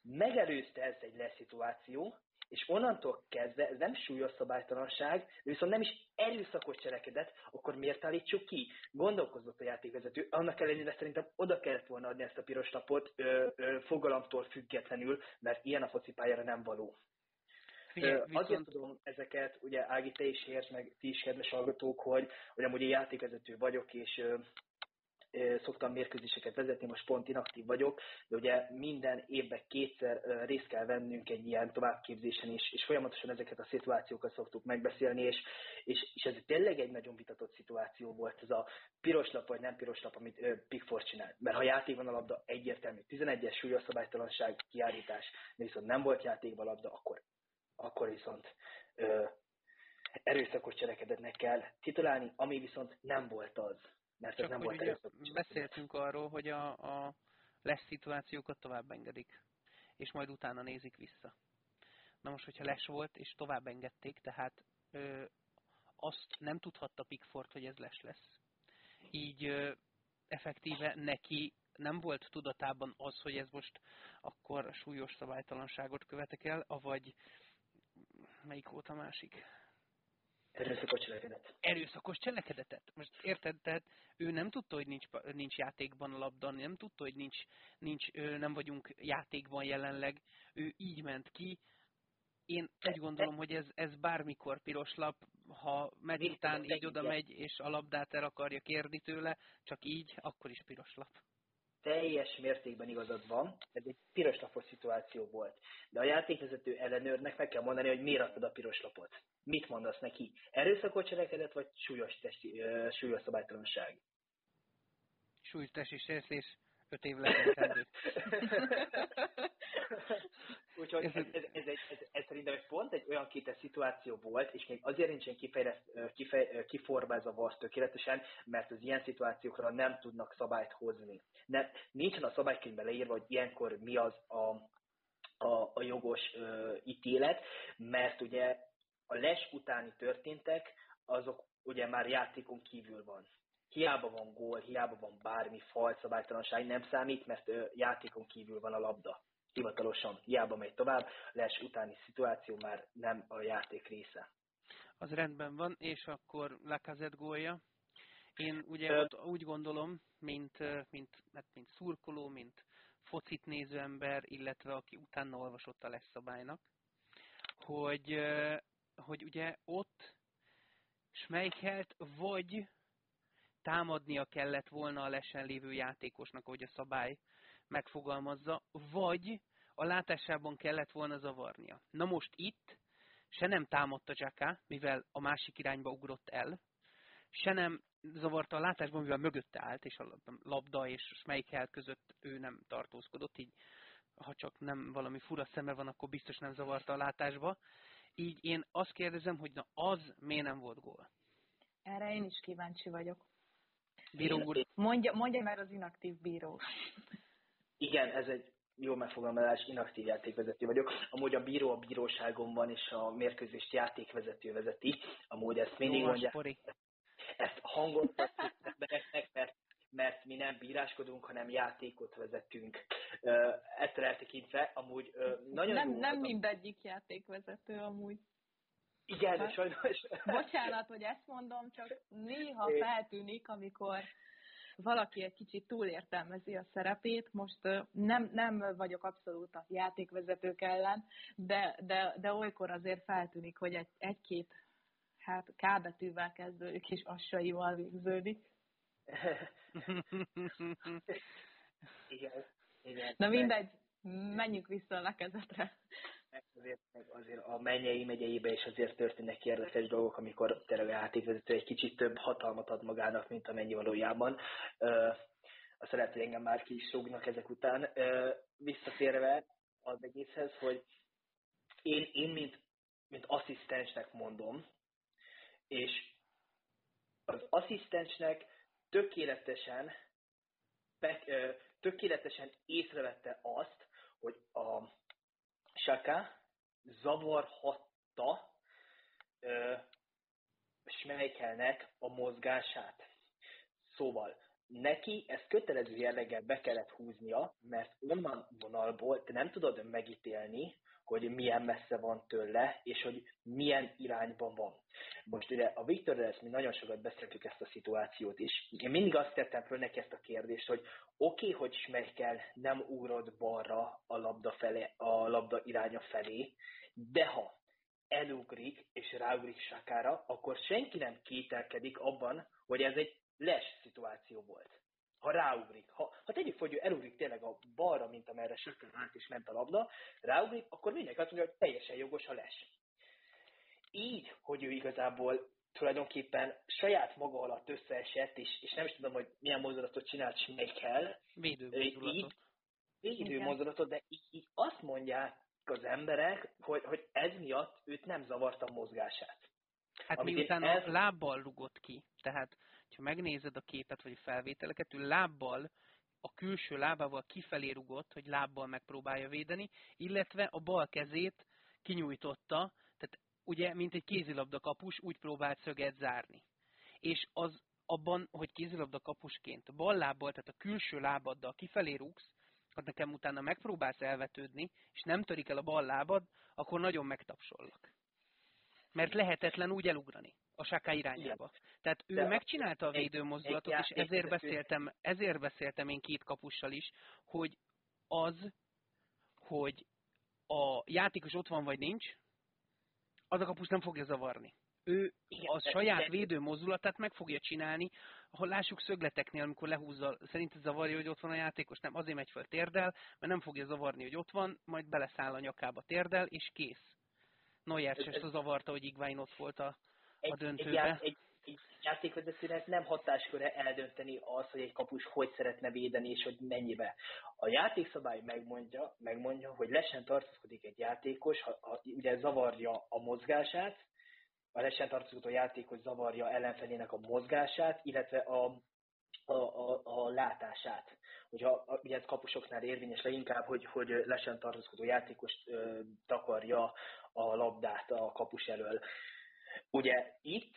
Megelőzte ez egy leszituáció, és onnantól kezdve ez nem súlyos szabálytalanság, viszont nem is erőszakos cselekedet, akkor miért állítsuk ki? Gondolkozott a játékvezető, annak ellenére szerintem oda kellett volna adni ezt a piros lapot ö, ö, fogalamtól függetlenül, mert ilyen a focipályára nem való. Figyelj, viszont... Azért tudom ezeket, ugye Ági, te is érsz, meg ti is kedves hallgatók, hogy, hogy amúgy én játékvezető vagyok, és szoktam mérkőzéseket vezetni, most pont inaktív vagyok, de ugye minden évben kétszer részt kell vennünk egy ilyen továbbképzésen is, és folyamatosan ezeket a szituációkat szoktuk megbeszélni, és, és, és ez tényleg egy nagyon vitatott szituáció volt, ez a piros lap vagy nem piros lap, amit Pickford csinál. Mert ha játékban a labda egyértelmű, 11-es súlyos kiállítás, de viszont nem volt játékban a labda, akkor akkor viszont ö, erőszakos cselekedetnek kell titulálni, ami viszont nem volt az, mert Csak ez nem volt erőszakos Beszéltünk arról, hogy a, a lesz szituációkat tovább engedik, és majd utána nézik vissza. Na most, hogyha les volt, és tovább engedték, tehát ö, azt nem tudhatta Pickford, hogy ez les lesz. Így ö, effektíve neki nem volt tudatában az, hogy ez most akkor súlyos szabálytalanságot követek el, avagy melyik volt a másik? Erőszakos cselekedet. Erőszakos cselekedetet. Most érted, tehát ő nem tudta, hogy nincs, nincs játékban a labda, nem tudta, hogy nincs, nincs, nem vagyunk játékban jelenleg. Ő így ment ki. Én úgy gondolom, hogy ez, ez bármikor piros lap, ha megy után így oda megy, és a labdát el akarja kérni tőle, csak így, akkor is piros lap teljes mértékben igazad van, ez egy piros lapos szituáció volt. De a játékvezető ellenőrnek meg kell mondani, hogy miért adtad a piros lapot. Mit mondasz neki? Erőszakot cselekedett, vagy súlyos, testi, súlyos szabálytalanság? Súlyos testi sérülés, öt év. Úgyhogy ez, ez, ez, ez, ez, ez szerintem egy pont egy olyan kétes szituáció volt, és még azért nincsen kifej, kiformázva VASZ tökéletesen, mert az ilyen szituációkra nem tudnak szabályt hozni. Nem, nincsen a szabálykönyvben leírva, hogy ilyenkor mi az a, a, a jogos uh, ítélet, mert ugye a les utáni történtek, azok ugye már játékon kívül van hiába van gól, hiába van bármi fal, szabálytalanság, nem számít, mert játékon kívül van a labda. Hivatalosan hiába megy tovább, les utáni szituáció már nem a játék része. Az rendben van, és akkor Lacazette gólja. Én ugye Ö... úgy gondolom, mint, mint, hát mint szurkoló, mint focit néző ember, illetve aki utána olvasott a lesz szabálynak, hogy, hogy ugye ott Schmeichelt vagy támadnia kellett volna a lesen lévő játékosnak, ahogy a szabály megfogalmazza, vagy a látásában kellett volna zavarnia. Na most itt se nem támadta Jacka, mivel a másik irányba ugrott el, se nem zavarta a látásban, mivel mögötte állt, és a labda és Schmeichel között ő nem tartózkodott, így ha csak nem valami fura szeme van, akkor biztos nem zavarta a látásba. Így én azt kérdezem, hogy na az miért nem volt gól? Erre én is kíváncsi vagyok. Bíró úr. Mondja, mondja már az inaktív bíró. Igen, ez egy jó megfogalmazás, inaktív játékvezető vagyok. Amúgy a bíró a bíróságon van, és a mérkőzést játékvezető vezeti. Amúgy ezt mindig mondja. Ezt hangoztatjuk embereknek, mert, mert mi nem bíráskodunk, hanem játékot vezetünk. Ettől eltekintve, amúgy nagyon nem, jó nem mindegyik játékvezető amúgy. Igen, hát, sajnos. Bocsánat, hogy ezt mondom, csak néha feltűnik, amikor valaki egy kicsit túlértelmezi a szerepét. Most nem, nem vagyok abszolút a játékvezetők ellen, de, de, de olykor azért feltűnik, hogy egy, egy-két hát K betűvel kezdődik, és assaival végződik. igen, igen. Na mindegy, menjünk vissza a lekezetre azért, azért a mennyei megyeibe is azért történnek érdekes dolgok, amikor tényleg a játékvezető egy kicsit több hatalmat ad magának, mint amennyi valójában. Azt lehet, hogy engem már ki is rúgnak ezek után. Visszatérve az egészhez, hogy én, én mint, mint asszisztensnek mondom, és az asszisztensnek tökéletesen, tökéletesen észrevette azt, Saka zavarhatta ö, a mozgását. Szóval neki ezt kötelező jelleggel be kellett húznia, mert onnan vonalból te nem tudod megítélni, hogy milyen messze van tőle, és hogy milyen irányban van. Most ugye a Viktor ezt mi nagyon sokat beszéltük ezt a szituációt is. Én mindig azt tettem föl neki ezt a kérdést, hogy oké, okay, hogy Schmeichel nem ugrott balra a labda, felé, a labda iránya felé, de ha elugrik és ráugrik Sakára, akkor senki nem kételkedik abban, hogy ez egy les szituáció volt ha ráugrik. Ha, ha tegyük hogy ő elugrik tényleg a balra, mint amerre Sökön állt és ment a labda, ráugrik, akkor mindenki azt mondja, hogy teljesen jogos a les. Így, hogy ő igazából tulajdonképpen saját maga alatt összeesett, és, és nem is tudom, hogy milyen mozdulatot csinált Schmeichel. Védő mozdulatot. Védő mozdulatot, de így, így azt mondják az emberek, hogy, hogy ez miatt őt nem zavarta a mozgását. Hát miután ez... a lábbal rugott ki, tehát ha megnézed a képet vagy a felvételeket, ő lábbal, a külső lábával kifelé rugott, hogy lábbal megpróbálja védeni, illetve a bal kezét kinyújtotta, tehát ugye, mint egy kézilabda kapus, úgy próbált szöget zárni. És az abban, hogy kézilabda kapusként a bal lábbal, tehát a külső lábaddal kifelé rúgsz, ha nekem utána megpróbálsz elvetődni, és nem törik el a bal lábad, akkor nagyon megtapsollak. Mert lehetetlen úgy elugrani a Saka irányába. Igen. Tehát ő De megcsinálta a védőmozdulatot, és ezért beszéltem, ezért beszéltem én két kapussal is, hogy az, hogy a játékos ott van vagy nincs, az a kapus nem fogja zavarni. Ő a saját védő mozdulatát meg fogja csinálni, ahol lássuk szögleteknél, amikor lehúzza, szerint zavarja, hogy ott van a játékos, nem azért megy föl térdel, mert nem fogja zavarni, hogy ott van, majd beleszáll a nyakába térdel, és kész. Neuer sem zavarta, hogy Igvány ott volt a, a döntőbe. Egy, egy, egy játékvezetőnek nem hatásköre eldönteni az, hogy egy kapus hogy szeretne védeni, és hogy mennyibe. A játékszabály megmondja, megmondja hogy lesen tartózkodik egy játékos, ha, ha ugye zavarja a mozgását, a lesen tartózkodó játékos zavarja ellenfelének a mozgását, illetve a, a, a, a látását. Hogyha, ugye ez kapusoknál érvényes leginkább, hogy, hogy lesen tartózkodó játékos ö, takarja a labdát a kapus elől. Ugye itt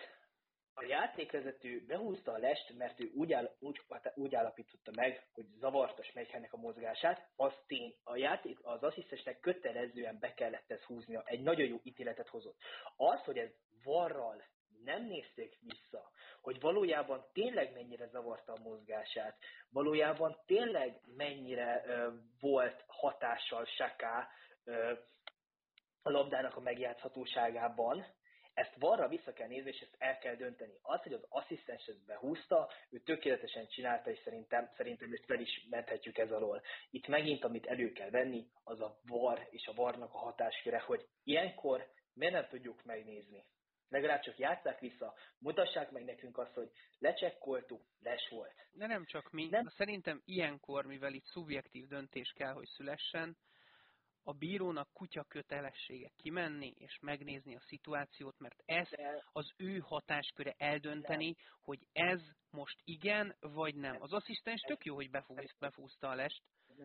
a játékvezető behúzta a lest, mert ő úgy, áll, úgy, úgy állapította meg, hogy zavarta Schmeichelnek a mozgását, az tény. A játék, az asszisztensnek kötelezően be kellett ezt húznia, egy nagyon jó ítéletet hozott. Az, hogy ez varral nem nézték vissza, hogy valójában tényleg mennyire zavarta a mozgását, valójában tényleg mennyire ö, volt hatással Saká a labdának a megjátszhatóságában, ezt varra vissza kell nézni, és ezt el kell dönteni. Az, hogy az asszisztens ezt behúzta, ő tökéletesen csinálta, és szerintem, szerintem ezt fel is menthetjük ez alól. Itt megint, amit elő kell venni, az a var és a varnak a hatásköre, hogy ilyenkor miért nem tudjuk megnézni. Legalább csak játsszák vissza, mutassák meg nekünk azt, hogy lecsekkoltuk, les volt. De nem csak mi. Nem. Szerintem ilyenkor, mivel itt szubjektív döntés kell, hogy szülessen, a bírónak kutya kötelessége kimenni és megnézni a szituációt, mert ez az ő hatásköre eldönteni, hogy ez most igen vagy nem. Az asszisztens tök jó, hogy befúzta a lest. Ez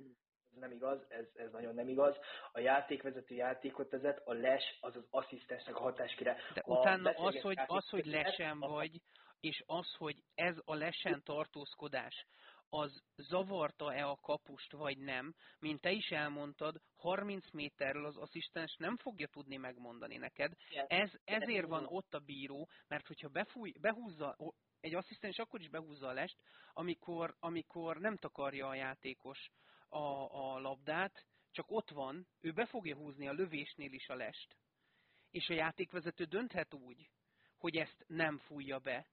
nem igaz, ez, ez nagyon nem igaz. A játékvezető játékot vezet, a les az az asszisztensnek a hatásköre. De utána az, hogy, az, hogy lesen vagy, és az, hogy ez a lesen tartózkodás, az zavarta-e a kapust, vagy nem, mint te is elmondtad, 30 méterről az asszisztens nem fogja tudni megmondani neked. Ez, ezért van ott a bíró, mert hogyha befúj, behúzza, egy asszisztens akkor is behúzza a lest, amikor, amikor nem takarja a játékos a, a labdát, csak ott van, ő be fogja húzni a lövésnél is a lest. És a játékvezető dönthet úgy, hogy ezt nem fújja be.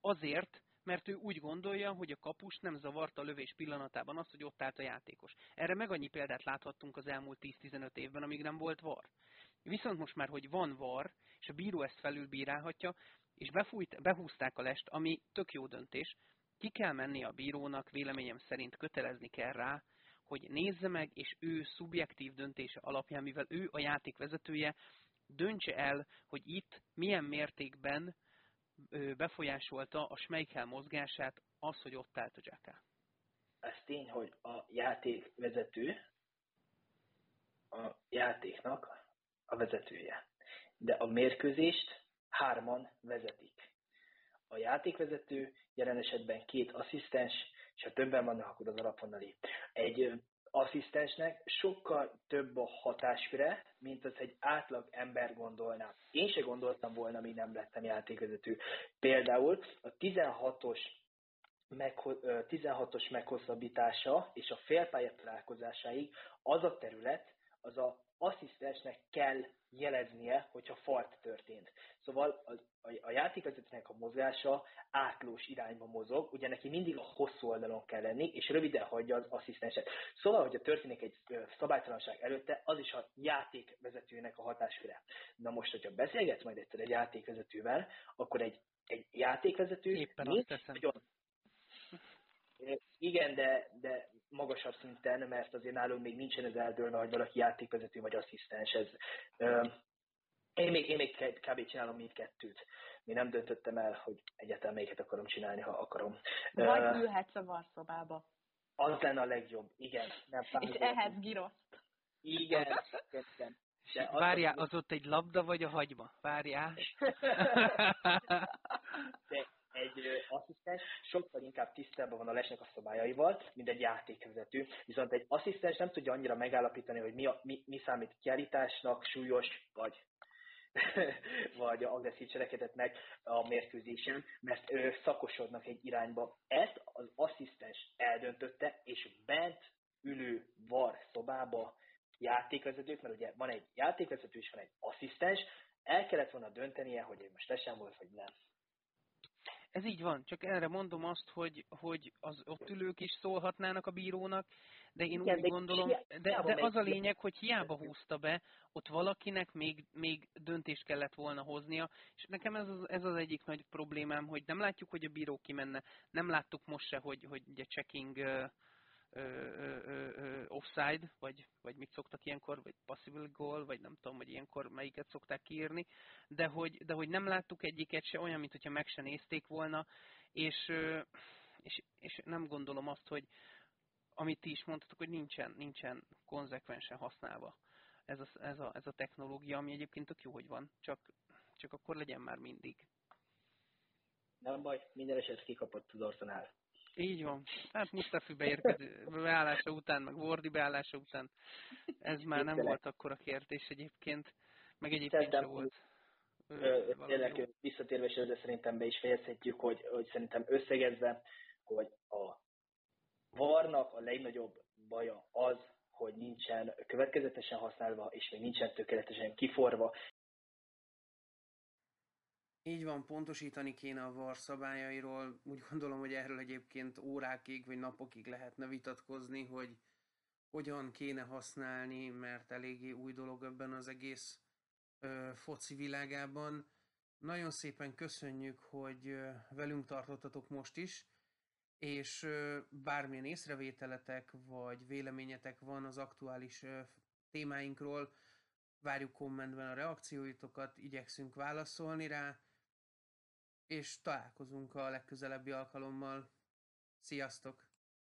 Azért, mert ő úgy gondolja, hogy a kapus nem zavarta a lövés pillanatában azt, hogy ott állt a játékos. Erre meg annyi példát láthattunk az elmúlt 10-15 évben, amíg nem volt var. Viszont most már, hogy van var, és a bíró ezt felülbírálhatja, és befújt, behúzták a lest, ami tök jó döntés, ki kell menni a bírónak, véleményem szerint kötelezni kell rá, hogy nézze meg, és ő szubjektív döntése alapján, mivel ő a játék vezetője, döntse el, hogy itt milyen mértékben befolyásolta a Schmeichel mozgását az, hogy ott állt a Jacka. Ez tény, hogy a játékvezető a játéknak a vezetője. De a mérkőzést hárman vezetik. A játékvezető jelen esetben két asszisztens, és ha többen vannak, akkor az alapvonali. Egy asszisztensnek sokkal több a hatásköre, mint az egy átlag ember gondolná. Én se gondoltam volna, mi nem lettem játékvezető. Például a 16-os 16-os meghosszabbítása és a félpálya találkozásáig az a terület, az a asszisztensnek kell jeleznie, hogyha falt történt. Szóval az, a, a játékvezetőnek a mozgása átlós irányba mozog, ugye neki mindig a hosszú oldalon kell lenni, és röviden hagyja az asszisztenset. Szóval, hogyha történik egy szabálytalanság előtte, az is a játékvezetőnek a hatásköre. Na most, hogyha beszélgetsz majd egyszer egy játékvezetővel, akkor egy, egy játékvezető Éppen azt teszem. Nagyon, igen, de, de magasabb szinten, mert azért nálunk még nincsen ez eldőlve, hogy valaki játékvezető vagy asszisztens. Ez, én még, én még kb. csinálom mindkettőt. Mi nem döntöttem el, hogy egyáltalán melyiket akarom csinálni, ha akarom. Vagy uh, ülhetsz a varszobába. Az lenne a legjobb, igen. Nem És ehhez giroszt. Igen, igen. De Várjál, az ott egy labda vagy a hagyma? Várjál. (laughs) (laughs) De egy asszisztens sokkal inkább tisztában van a lesnek a szabályaival, mint egy játékvezető. Viszont egy asszisztens nem tudja annyira megállapítani, hogy mi, a, mi, mi számít kiállításnak, súlyos vagy (laughs) vagy agresszív cselekedetnek a mérkőzésen, mert ő szakosodnak egy irányba. Ezt az asszisztens eldöntötte, és bent ülő var szobába játékvezetők, mert ugye van egy játékvezető és van egy asszisztens, el kellett volna döntenie, hogy most lesen volt, vagy nem. Ez így van, csak erre mondom azt, hogy, hogy az ott ülők is szólhatnának a bírónak, de én Igen, úgy de gondolom, de, de az a lényeg, hogy hiába húzta be, ott valakinek még, még döntést kellett volna hoznia, és nekem ez az, ez az egyik nagy problémám, hogy nem látjuk, hogy a bíró kimenne, nem láttuk most se, hogy, hogy ugye checking uh, offside, vagy, vagy mit szoktak ilyenkor, vagy possible goal, vagy nem tudom, hogy ilyenkor melyiket szokták kiírni, de hogy, de hogy nem láttuk egyiket se olyan, mint hogyha meg se nézték volna, és, és, és nem gondolom azt, hogy amit ti is mondtatok, hogy nincsen, nincsen konzekvensen használva ez a, ez, a, ez a technológia, ami egyébként tök jó, hogy van, csak, csak akkor legyen már mindig. Nem baj, minden eset kikapott az Arsenal. Így van. Hát Mustafi beérkező beállása után, meg Wardi beállása után. Ez már nem volt akkor a kérdés egyébként, meg egyébként sem volt. Tényleg visszatérve, és ezzel szerintem be is fejezhetjük, hogy, hogy szerintem összegezve, hogy a varnak a legnagyobb baja az, hogy nincsen következetesen használva, és még nincsen tökéletesen kiforva. Így van, pontosítani kéne a VAR szabályairól. Úgy gondolom, hogy erről egyébként órákig vagy napokig lehetne vitatkozni, hogy hogyan kéne használni, mert eléggé új dolog ebben az egész ö, foci világában. Nagyon szépen köszönjük, hogy velünk tartottatok most is, és bármilyen észrevételetek vagy véleményetek van az aktuális témáinkról, várjuk kommentben a reakcióitokat, igyekszünk válaszolni rá, és találkozunk a legközelebbi alkalommal. Sziasztok!